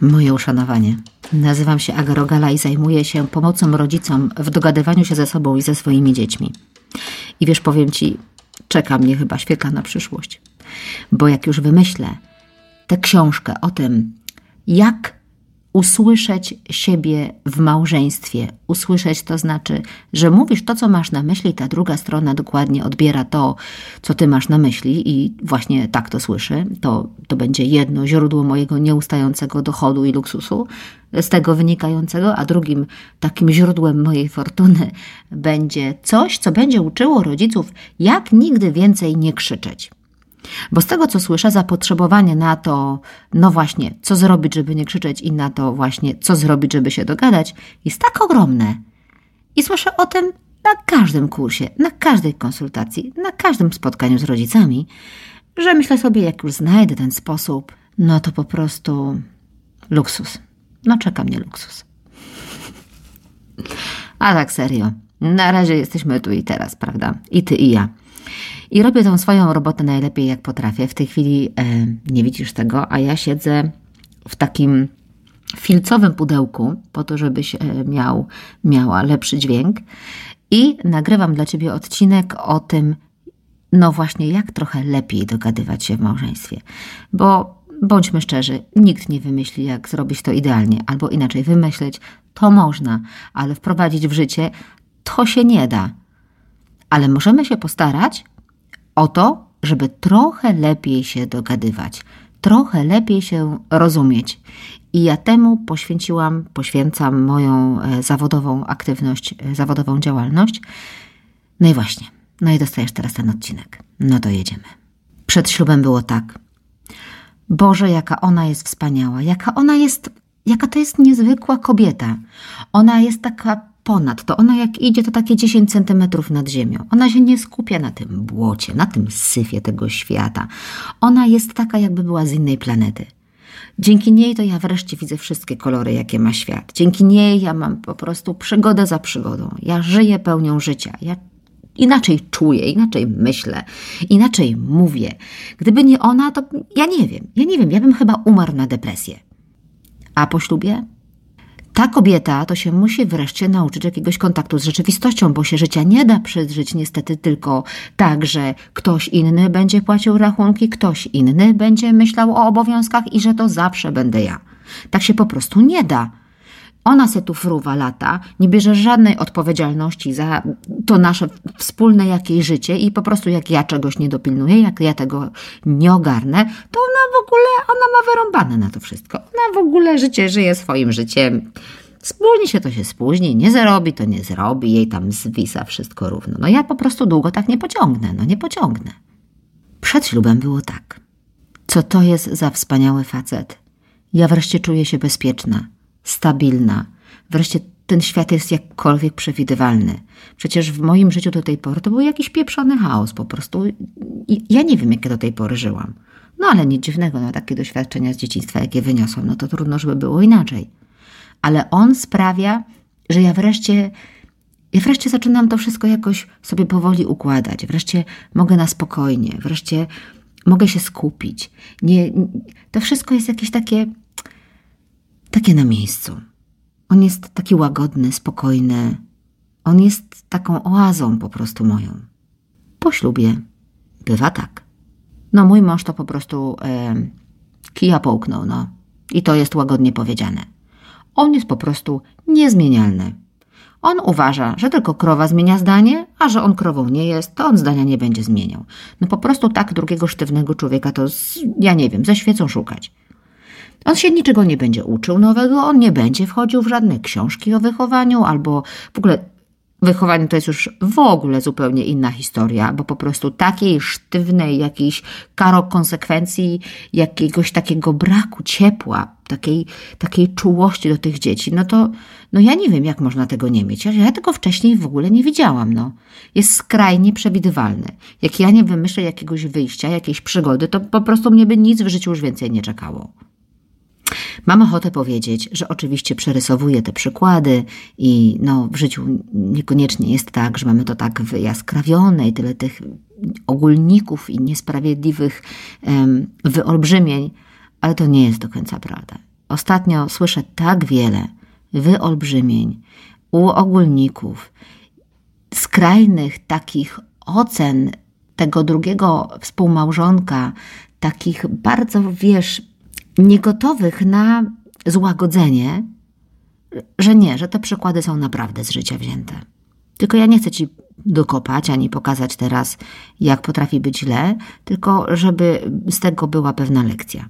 Moje uszanowanie. Nazywam się Aga Rogala i zajmuję się pomocą rodzicom w dogadywaniu się ze sobą i ze swoimi dziećmi. I wiesz, powiem ci, czeka mnie chyba świetlana przyszłość. Bo jak już wymyślę tę książkę o tym, jak usłyszeć siebie w małżeństwie. Usłyszeć to znaczy, że mówisz to, co masz na myśli, ta druga strona dokładnie odbiera to, co ty masz na myśli i właśnie tak to słyszy. To, to będzie jedno źródło mojego nieustającego dochodu i luksusu z tego wynikającego, a drugim takim źródłem mojej fortuny będzie coś, co będzie uczyło rodziców, jak nigdy więcej nie krzyczeć. Bo z tego, co słyszę, zapotrzebowanie na to, no właśnie, co zrobić, żeby nie krzyczeć, i na to właśnie, co zrobić, żeby się dogadać, jest tak ogromne. I słyszę o tym na każdym kursie, na każdej konsultacji, na każdym spotkaniu z rodzicami, że myślę sobie, jak już znajdę ten sposób, no to po prostu luksus. No czeka mnie luksus. A tak serio. Na razie jesteśmy tu i teraz, prawda? I ty i ja. I robię tą swoją robotę najlepiej jak potrafię. W tej chwili e, nie widzisz tego, a ja siedzę w takim filcowym pudełku, po to, żebyś e, miał, miała lepszy dźwięk. I nagrywam dla Ciebie odcinek o tym, no właśnie, jak trochę lepiej dogadywać się w małżeństwie. Bo bądźmy szczerzy, nikt nie wymyśli, jak zrobić to idealnie, albo inaczej wymyśleć, to można, ale wprowadzić w życie to się nie da. Ale możemy się postarać o to, żeby trochę lepiej się dogadywać, trochę lepiej się rozumieć. I ja temu poświęciłam, poświęcam moją e, zawodową aktywność, e, zawodową działalność. No i właśnie, no i dostajesz teraz ten odcinek. No to jedziemy. Przed ślubem było tak. Boże, jaka ona jest wspaniała, jaka ona jest, jaka to jest niezwykła kobieta. Ona jest taka Ponadto ona jak idzie, to takie 10 centymetrów nad ziemią. Ona się nie skupia na tym błocie, na tym syfie tego świata. Ona jest taka, jakby była z innej planety. Dzięki niej to ja wreszcie widzę wszystkie kolory, jakie ma świat. Dzięki niej ja mam po prostu przygodę za przygodą. Ja żyję pełnią życia. Ja inaczej czuję, inaczej myślę, inaczej mówię. Gdyby nie ona, to ja nie wiem. Ja nie wiem, ja bym chyba umarł na depresję. A po ślubie ta kobieta to się musi wreszcie nauczyć jakiegoś kontaktu z rzeczywistością, bo się życia nie da przeżyć niestety tylko tak, że ktoś inny będzie płacił rachunki, ktoś inny będzie myślał o obowiązkach i że to zawsze będę ja. Tak się po prostu nie da. Ona se tu fruwa lata, nie bierze żadnej odpowiedzialności za to nasze wspólne jakieś życie i po prostu jak ja czegoś nie dopilnuję, jak ja tego nie ogarnę, to w ogóle, ona ma wyrąbane na to wszystko. Ona w ogóle życie żyje swoim życiem. Spóźni się, to się spóźni, nie zarobi, to nie zrobi, jej tam zwisa wszystko równo. No ja po prostu długo tak nie pociągnę, no nie pociągnę. Przed ślubem było tak. Co to jest za wspaniały facet? Ja wreszcie czuję się bezpieczna stabilna. Wreszcie ten świat jest jakkolwiek przewidywalny. Przecież w moim życiu do tej pory to był jakiś pieprzony chaos po prostu. Ja nie wiem, jak ja do tej pory żyłam. No ale nic dziwnego, no takie doświadczenia z dzieciństwa, jakie wyniosłam, no to trudno, żeby było inaczej. Ale on sprawia, że ja wreszcie, ja wreszcie zaczynam to wszystko jakoś sobie powoli układać. Wreszcie mogę na spokojnie, wreszcie mogę się skupić. Nie, to wszystko jest jakieś takie takie na miejscu. On jest taki łagodny, spokojny. On jest taką oazą po prostu moją. Po ślubie bywa tak. No mój mąż to po prostu e, kija połknął, no. I to jest łagodnie powiedziane. On jest po prostu niezmienialny. On uważa, że tylko krowa zmienia zdanie, a że on krową nie jest, to on zdania nie będzie zmieniał. No po prostu tak drugiego sztywnego człowieka to, z, ja nie wiem, ze świecą szukać. On się niczego nie będzie uczył nowego, on nie będzie wchodził w żadne książki o wychowaniu albo w ogóle Wychowanie to jest już w ogóle zupełnie inna historia, bo po prostu takiej sztywnej jakiejś karo konsekwencji, jakiegoś takiego braku ciepła, takiej, takiej czułości do tych dzieci, no to no ja nie wiem, jak można tego nie mieć. Ja tego wcześniej w ogóle nie widziałam. No. Jest skrajnie przewidywalny. Jak ja nie wymyślę jakiegoś wyjścia, jakiejś przygody, to po prostu mnie by nic w życiu już więcej nie czekało. Mam ochotę powiedzieć, że oczywiście przerysowuję te przykłady i no, w życiu niekoniecznie jest tak, że mamy to tak wyjaskrawione i tyle tych ogólników i niesprawiedliwych um, wyolbrzymień, ale to nie jest do końca prawda. ostatnio słyszę tak wiele wyolbrzymień, uogólników, skrajnych takich ocen tego drugiego współmałżonka, takich bardzo, wiesz, niegotowych na złagodzenie, że nie, że te przykłady są naprawdę z życia wzięte. Tylko ja nie chcę ci dokopać ani pokazać teraz, jak potrafi być źle, tylko żeby z tego była pewna lekcja.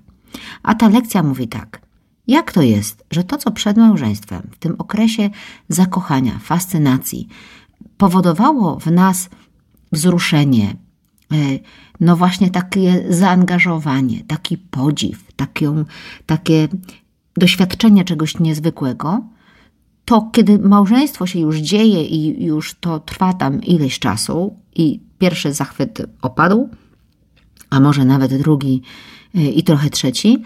A ta lekcja mówi tak. Jak to jest, że to, co przed małżeństwem, w tym okresie zakochania, fascynacji, powodowało w nas wzruszenie, no właśnie takie zaangażowanie, taki podziw, takie doświadczenie czegoś niezwykłego, to kiedy małżeństwo się już dzieje i już to trwa tam ileś czasu i pierwszy zachwyt opadł, a może nawet drugi e, i trochę trzeci,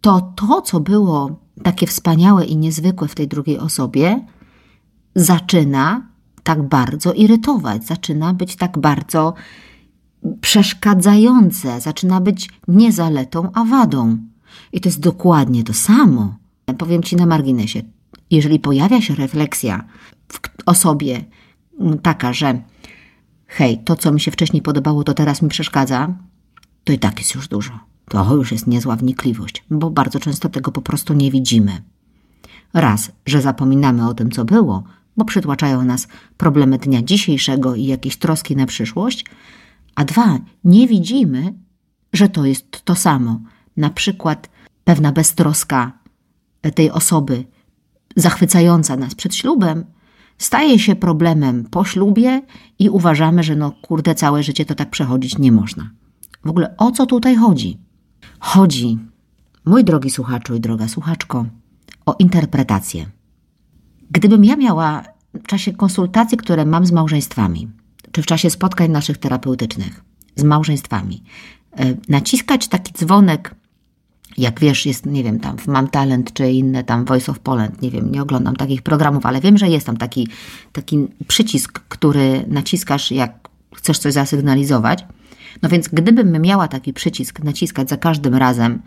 to to, co było takie wspaniałe i niezwykłe w tej drugiej osobie, zaczyna tak bardzo irytować, zaczyna być tak bardzo przeszkadzające, zaczyna być nie zaletą, a wadą. I to jest dokładnie to samo. Powiem Ci na marginesie, jeżeli pojawia się refleksja w osobie taka, że hej, to co mi się wcześniej podobało, to teraz mi przeszkadza, to i tak jest już dużo. To już jest niezła wnikliwość, bo bardzo często tego po prostu nie widzimy. Raz, że zapominamy o tym, co było, bo przytłaczają nas problemy dnia dzisiejszego i jakieś troski na przyszłość, a dwa, nie widzimy, że to jest to samo. Na przykład pewna beztroska tej osoby zachwycająca nas przed ślubem staje się problemem po ślubie i uważamy, że no kurde, całe życie to tak przechodzić nie można. W ogóle o co tutaj chodzi? Chodzi, mój drogi słuchaczu i droga słuchaczko, o interpretację. Gdybym ja miała w czasie konsultacji, które mam z małżeństwami, czy w czasie spotkań naszych terapeutycznych z małżeństwami, e, naciskać taki dzwonek, jak wiesz, jest, nie wiem, tam w Mam Talent, czy inne tam Voice of Poland, nie wiem, nie oglądam takich programów, ale wiem, że jest tam taki, taki przycisk, który naciskasz, jak chcesz coś zasygnalizować. No więc gdybym miała taki przycisk naciskać za każdym razem,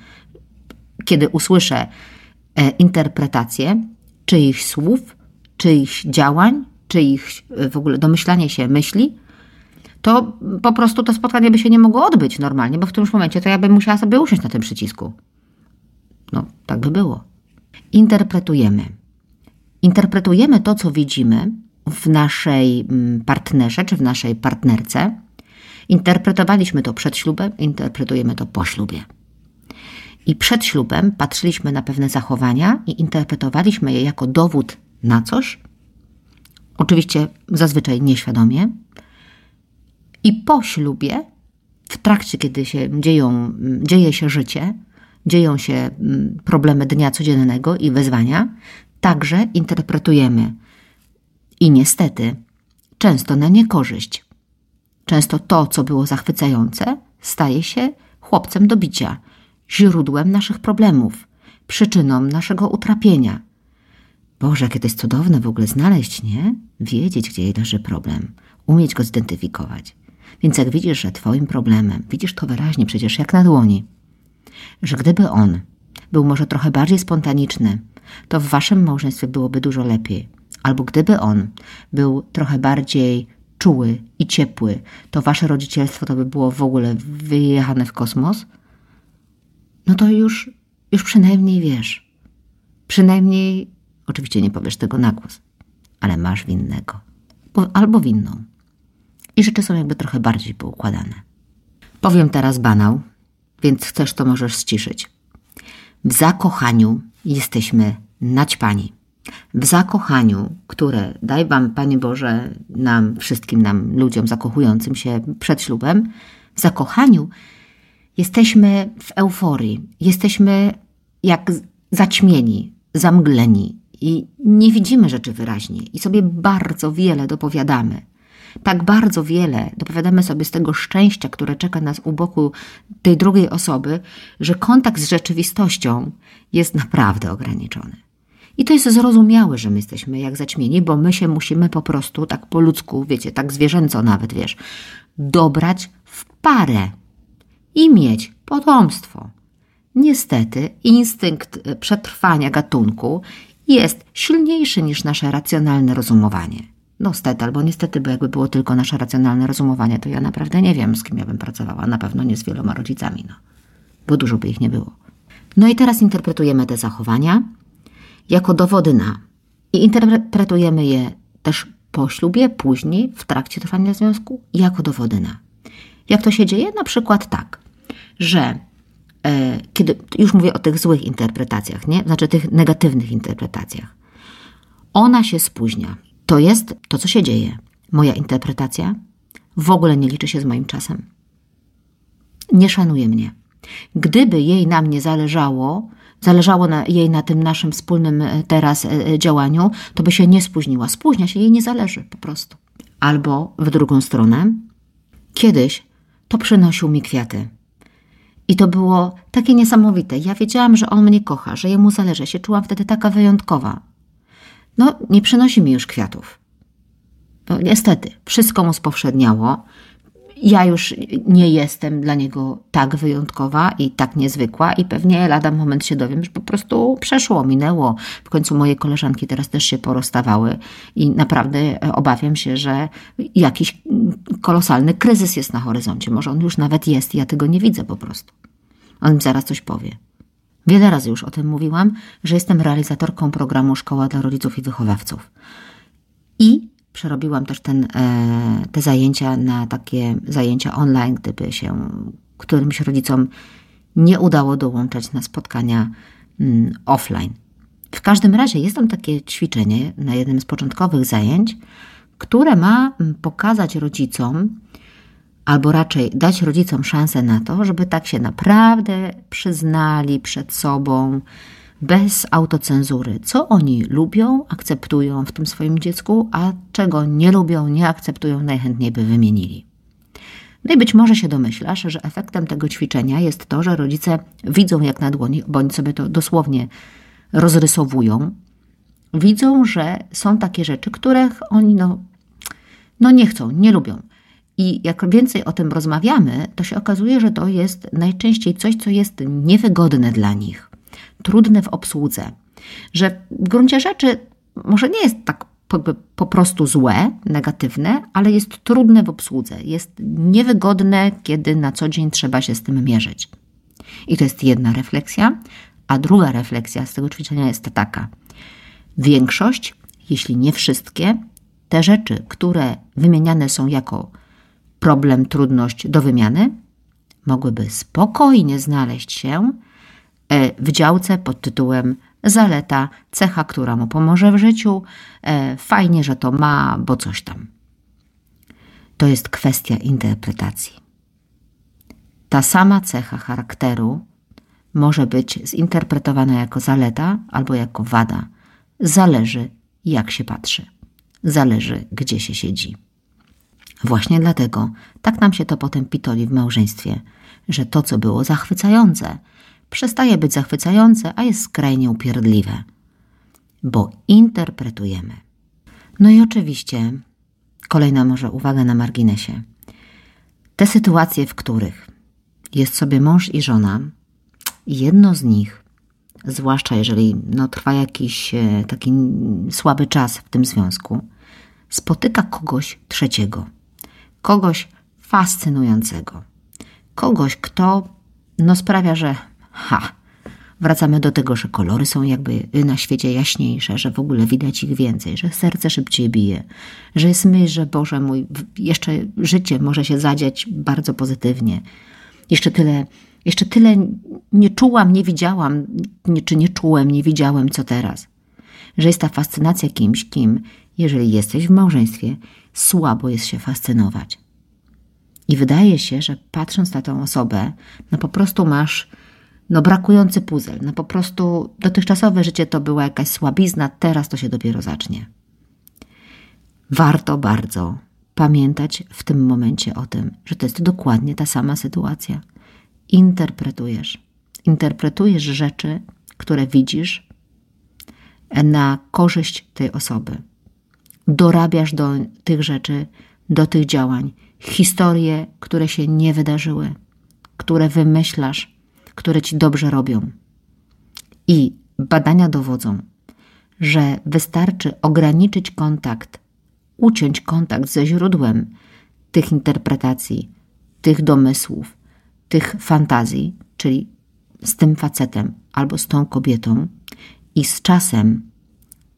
kiedy usłyszę e, interpretację czyichś słów, czyichś działań, czyichś e, w ogóle domyślanie się myśli, to po prostu to spotkanie by się nie mogło odbyć normalnie, bo w którymś momencie to ja bym musiała sobie usiąść na tym przycisku. No, tak by było. Interpretujemy. Interpretujemy to, co widzimy w naszej mm, partnerze czy w naszej partnerce. Interpretowaliśmy to przed ślubem, interpretujemy to po ślubie. I przed ślubem patrzyliśmy na pewne zachowania i interpretowaliśmy je jako dowód na coś, oczywiście zazwyczaj nieświadomie. I po ślubie, w trakcie, kiedy się dzieją, dzieje się życie, dzieją się mm, problemy dnia codziennego i wyzwania, także interpretujemy. I niestety, często na niekorzyść. Często to, co było zachwycające, staje się chłopcem do bicia, źródłem naszych problemów, przyczyną naszego utrapienia. Boże, jakie to jest cudowne w ogóle znaleźć, nie? Wiedzieć, gdzie leży problem, umieć go zidentyfikować. Więc jak widzisz, że Twoim problemem, widzisz to wyraźnie przecież jak na dłoni, że gdyby on był może trochę bardziej spontaniczny, to w waszym małżeństwie byłoby dużo lepiej. Albo gdyby on był trochę bardziej czuły i ciepły, to wasze rodzicielstwo to by było w ogóle wyjechane w kosmos, no to już, już przynajmniej wiesz. Przynajmniej, oczywiście nie powiesz tego na głos, ale masz winnego. Albo winną. I rzeczy są jakby trochę bardziej poukładane. Powiem teraz banał, więc chcesz, to możesz ściszyć. W zakochaniu jesteśmy naćpani. W zakochaniu, które daj Wam, Panie Boże, nam, wszystkim nam, ludziom zakochującym się przed ślubem, w zakochaniu jesteśmy w euforii, jesteśmy jak zaćmieni, zamgleni i nie widzimy rzeczy wyraźnie i sobie bardzo wiele dopowiadamy tak bardzo wiele dopowiadamy sobie z tego szczęścia, które czeka nas u boku tej drugiej osoby, że kontakt z rzeczywistością jest naprawdę ograniczony. I to jest zrozumiałe, że my jesteśmy jak zaćmieni, bo my się musimy po prostu tak po ludzku, wiecie, tak zwierzęco nawet, wiesz, dobrać w parę i mieć potomstwo. niestety instynkt przetrwania gatunku jest silniejszy niż nasze racjonalne rozumowanie. No stety albo niestety, bo jakby było tylko nasze racjonalne rozumowanie, to ja naprawdę nie wiem, z kim ja bym pracowała. Na pewno nie z wieloma rodzicami, no. Bo dużo by ich nie było. No i teraz interpretujemy te zachowania jako dowody na. I interpretujemy je też po ślubie, później, w trakcie trwania związku, jako dowody na. Jak to się dzieje? Na przykład tak, że kiedy już mówię o tych złych interpretacjach, nie? Znaczy tych negatywnych interpretacjach. Ona się spóźnia. To jest to, co się dzieje. Moja interpretacja w ogóle nie liczy się z moim czasem. Nie szanuje mnie. Gdyby jej na mnie zależało, zależało na, jej na tym naszym wspólnym e, teraz e, e, działaniu, to by się nie spóźniła. Spóźnia się, jej nie zależy po prostu. Albo w drugą stronę, kiedyś to przynosił mi kwiaty. I to było takie niesamowite. Ja wiedziałam, że on mnie kocha, że jemu zależy. Się czułam wtedy taka wyjątkowa. No, nie przynosi mi już kwiatów. No, niestety, wszystko mu spowszedniało ja już nie jestem dla niego tak wyjątkowa i tak niezwykła i pewnie lada moment się dowiem, że po prostu przeszło, minęło. W końcu moje koleżanki teraz też się porozstawały i naprawdę e, obawiam się, że jakiś kolosalny kryzys jest na horyzoncie. Może on już nawet jest i ja tego nie widzę po prostu. On mi zaraz coś powie. Wiele razy już o tym mówiłam, że jestem realizatorką programu Szkoła dla Rodziców i Wychowawców. I Przerobiłam też ten, e, te zajęcia na takie zajęcia online, gdyby się którymś rodzicom nie udało dołączać na spotkania mm, offline. W każdym razie jest tam takie ćwiczenie na jednym z początkowych zajęć, które ma mm, pokazać rodzicom, albo raczej dać rodzicom szansę na to, żeby tak się naprawdę przyznali przed sobą, bez autocenzury, co oni lubią, akceptują w tym swoim dziecku, a czego nie lubią, nie akceptują, najchętniej by wymienili. No i być może się domyślasz, że efektem tego ćwiczenia jest to, że rodzice widzą jak na dłoni, bądź sobie to dosłownie rozrysowują, widzą, że są takie rzeczy, których oni no, no nie chcą, nie lubią. I jak więcej o tym rozmawiamy, to się okazuje, że to jest najczęściej coś, co jest niewygodne dla nich trudne w obsłudze, że w gruncie rzeczy może nie jest tak po prostu złe, negatywne, ale jest trudne w obsłudze, jest niewygodne, kiedy na co dzień trzeba się z tym mierzyć. I to jest jedna refleksja, a druga refleksja z tego ćwiczenia jest taka. Większość, jeśli nie wszystkie, te rzeczy, które wymieniane są jako problem, trudność do wymiany, mogłyby spokojnie znaleźć się w działce pod tytułem Zaleta, cecha, która mu pomoże w życiu. E, fajnie, że to ma, bo coś tam. To jest kwestia interpretacji. Ta sama cecha charakteru może być zinterpretowana jako zaleta albo jako wada. Zależy, jak się patrzy. Zależy, gdzie się siedzi. Właśnie dlatego tak nam się to potem pitoli w małżeństwie, że to, co było zachwycające, przestaje być zachwycające, a jest skrajnie upierdliwe, bo interpretujemy. No i oczywiście, kolejna może uwaga na marginesie. Te sytuacje, w których jest sobie mąż i żona, jedno z nich, zwłaszcza jeżeli no, trwa jakiś e, taki słaby czas w tym związku, spotyka kogoś trzeciego, kogoś fascynującego, kogoś, kto no, sprawia, że Ha! Wracamy do tego, że kolory są jakby na świecie jaśniejsze, że w ogóle widać ich więcej, że serce szybciej bije, że jest myśl, że Boże mój, jeszcze życie może się zadziać bardzo pozytywnie. Jeszcze tyle, jeszcze tyle nie czułam, nie widziałam, nie, czy nie czułem, nie widziałem, co teraz. Że jest ta fascynacja kimś, kim, jeżeli jesteś w małżeństwie, słabo jest się fascynować. I wydaje się, że patrząc na tą osobę, no po prostu masz no brakujący puzzle. No po prostu dotychczasowe życie to była jakaś słabizna, teraz to się dopiero zacznie. Warto bardzo pamiętać w tym momencie o tym, że to jest dokładnie ta sama sytuacja. Interpretujesz. Interpretujesz rzeczy, które widzisz na korzyść tej osoby. Dorabiasz do tych rzeczy, do tych działań historie, które się nie wydarzyły, które wymyślasz, które ci dobrze robią. I badania dowodzą, że wystarczy ograniczyć kontakt, uciąć kontakt ze źródłem tych interpretacji, tych domysłów, tych fantazji, czyli z tym facetem albo z tą kobietą, i z czasem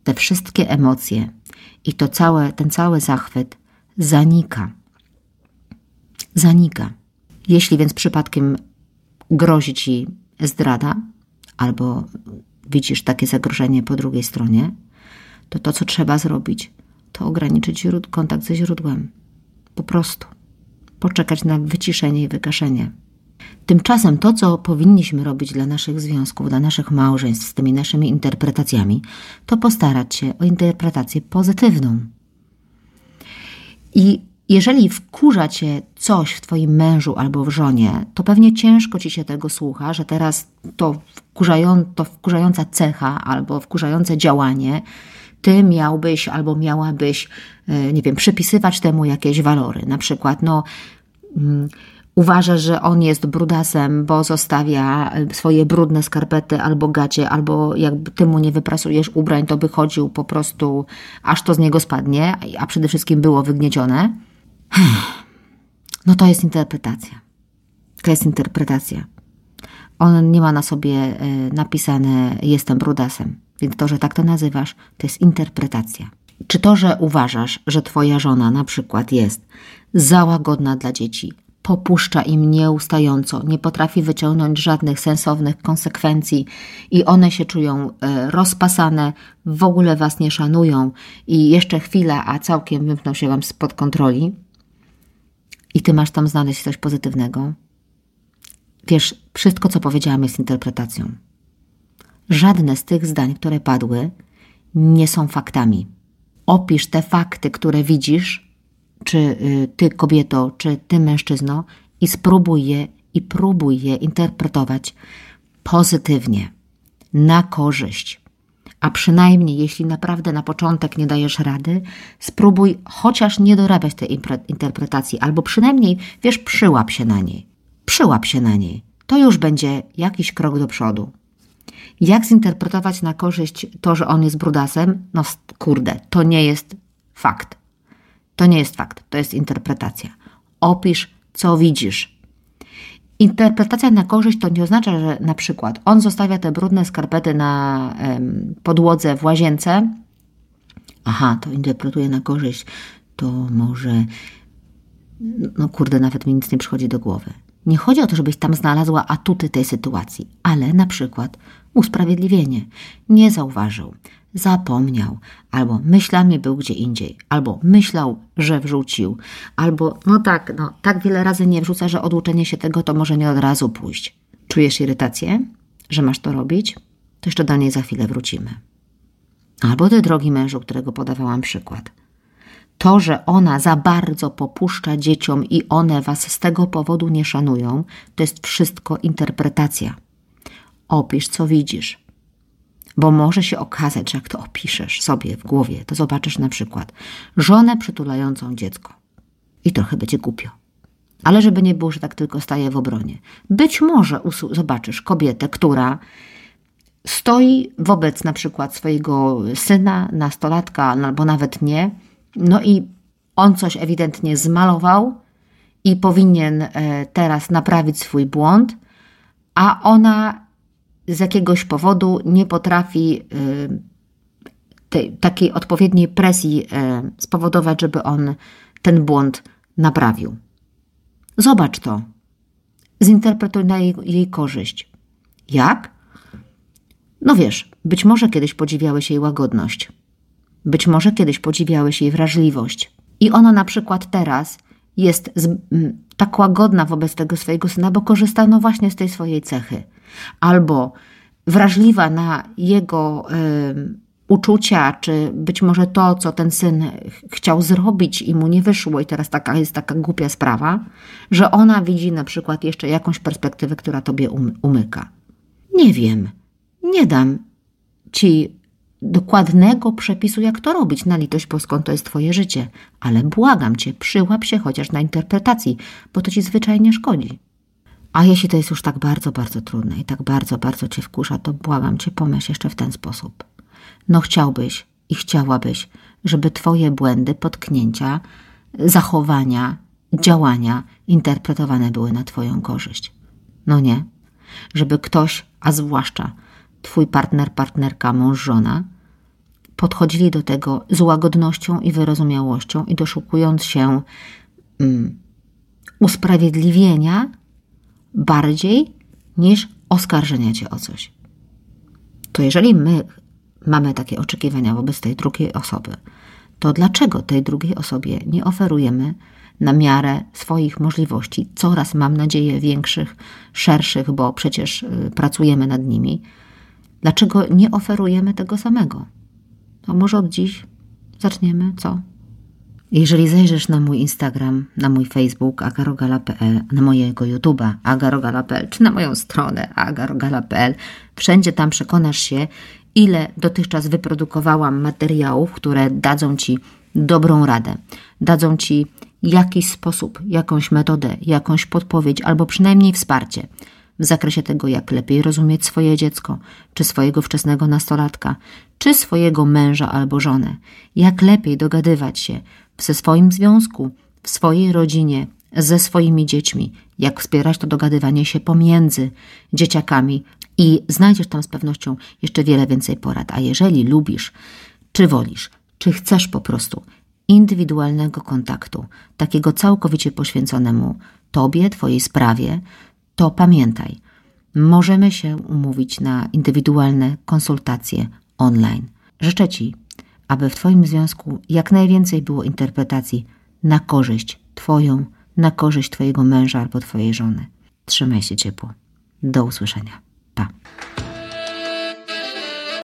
te wszystkie emocje i to całe, ten cały zachwyt zanika. Zanika. Jeśli więc przypadkiem grozi ci zdrada, albo widzisz takie zagrożenie po drugiej stronie, to to, co trzeba zrobić, to ograniczyć kontakt ze źródłem. Po prostu. Poczekać na wyciszenie i wykaszenie. Tymczasem to, co powinniśmy robić dla naszych związków, dla naszych małżeństw z tymi naszymi interpretacjami, to postarać się o interpretację pozytywną. I jeżeli wkurza cię coś w twoim mężu albo w żonie, to pewnie ciężko ci się tego słucha, że teraz to, wkurzają, to wkurzająca cecha albo wkurzające działanie, ty miałbyś albo miałabyś, e, nie wiem, przypisywać temu jakieś walory. Na przykład, no mm, uważa, że on jest brudasem, bo zostawia e, swoje brudne skarpety albo gacie, albo jakby ty mu nie wyprasujesz ubrań, to by chodził po prostu, aż to z niego spadnie, a przede wszystkim było wygniecione. No to jest interpretacja. To jest interpretacja. On nie ma na sobie e, napisane jestem brudasem, więc to, że tak to nazywasz, to jest interpretacja. Czy to, że uważasz, że twoja żona na przykład jest za łagodna dla dzieci, popuszcza im nieustająco, nie potrafi wyciągnąć żadnych sensownych konsekwencji i one się czują e, rozpasane, w ogóle was nie szanują i jeszcze chwila, a całkiem wymkną się wam spod kontroli i ty masz tam znaleźć coś pozytywnego. Wiesz, wszystko co powiedziałam jest interpretacją. Żadne z tych zdań, które padły, nie są faktami. Opisz te fakty, które widzisz, czy y, ty kobieto, czy ty mężczyzno i spróbuj je i próbuj je interpretować pozytywnie, na korzyść. A przynajmniej, jeśli naprawdę na początek nie dajesz rady, spróbuj chociaż nie dorabiać tej interpretacji, albo przynajmniej, wiesz, przyłap się na niej. Przyłap się na niej. To już będzie jakiś krok do przodu. Jak zinterpretować na korzyść to, że on jest brudasem? No kurde, to nie jest fakt. To nie jest fakt, to jest interpretacja. Opisz, co widzisz. Interpretacja na korzyść to nie oznacza, że na przykład on zostawia te brudne skarpety na podłodze w łazience. Aha, to interpretuje na korzyść. To może. No kurde, nawet mi nic nie przychodzi do głowy. Nie chodzi o to, żebyś tam znalazła atuty tej sytuacji, ale na przykład usprawiedliwienie. Nie zauważył, zapomniał, albo myślami był gdzie indziej, albo myślał, że wrzucił, albo no tak, no tak wiele razy nie wrzuca, że odłuczenie się tego to może nie od razu pójść. Czujesz irytację, że masz to robić? To jeszcze do niej za chwilę wrócimy. Albo ty, drogi mężu, którego podawałam przykład. To, że ona za bardzo popuszcza dzieciom i one was z tego powodu nie szanują, to jest wszystko interpretacja. Opisz, co widzisz bo może się okazać, że jak to opiszesz sobie w głowie, to zobaczysz na przykład żonę przytulającą dziecko i trochę będzie głupio. Ale żeby nie było, że tak tylko staje w obronie. Być może zobaczysz kobietę, która stoi wobec na przykład swojego syna, nastolatka, albo nawet nie, no i on coś ewidentnie zmalował i powinien e, teraz naprawić swój błąd, a ona z jakiegoś powodu nie potrafi y, tej, takiej odpowiedniej presji y, spowodować, żeby on ten błąd naprawił. Zobacz to. Zinterpretuj na jej, jej korzyść. Jak? No wiesz, być może kiedyś podziwiałeś jej łagodność. Być może kiedyś podziwiałeś jej wrażliwość. I ona na przykład teraz jest z, m, tak łagodna wobec tego swojego syna, bo korzysta no właśnie z tej swojej cechy albo wrażliwa na jego y, uczucia, czy być może to, co ten syn chciał zrobić i mu nie wyszło, i teraz taka jest taka głupia sprawa, że ona widzi na przykład jeszcze jakąś perspektywę, która tobie um, umyka. Nie wiem, nie dam ci dokładnego przepisu, jak to robić. Na litość boską to jest twoje życie, ale błagam cię, przyłap się chociaż na interpretacji, bo to ci zwyczajnie szkodzi. A jeśli to jest już tak bardzo, bardzo trudne i tak bardzo, bardzo cię wkurza, to błagam cię, pomyśl jeszcze w ten sposób. No chciałbyś i chciałabyś, żeby twoje błędy, potknięcia, zachowania, działania interpretowane były na twoją korzyść. No nie. Żeby ktoś, a zwłaszcza twój partner, partnerka, mąż, żona, podchodzili do tego z łagodnością i wyrozumiałością i doszukując się mm, usprawiedliwienia bardziej niż oskarżenia cię o coś. To jeżeli my mamy takie oczekiwania wobec tej drugiej osoby, to dlaczego tej drugiej osobie nie oferujemy na miarę swoich możliwości, coraz mam nadzieję większych, szerszych, bo przecież y, pracujemy nad nimi, dlaczego nie oferujemy tego samego? A może od dziś? Zaczniemy? Co? Jeżeli zajrzysz na mój Instagram, na mój Facebook agarogala.pl, na mojego YouTube'a agarogala.pl, czy na moją stronę agarogala.pl, wszędzie tam przekonasz się, ile dotychczas wyprodukowałam materiałów, które dadzą Ci dobrą radę, dadzą Ci jakiś sposób, jakąś metodę, jakąś podpowiedź albo przynajmniej wsparcie w zakresie tego, jak lepiej rozumieć swoje dziecko, czy swojego wczesnego nastolatka, czy swojego męża albo żonę, jak lepiej dogadywać się ze swoim związku, w swojej rodzinie, ze swoimi dziećmi, jak wspierać to dogadywanie się pomiędzy dzieciakami. I znajdziesz tam z pewnością jeszcze wiele więcej porad. A jeżeli lubisz, czy wolisz, czy chcesz po prostu indywidualnego kontaktu, takiego całkowicie poświęconemu Tobie, Twojej sprawie, to pamiętaj, możemy się umówić na indywidualne konsultacje online. Życzę Ci, aby w Twoim związku jak najwięcej było interpretacji na korzyść Twoją, na korzyść Twojego męża albo Twojej żony. Trzymaj się ciepło. Do usłyszenia. Pa.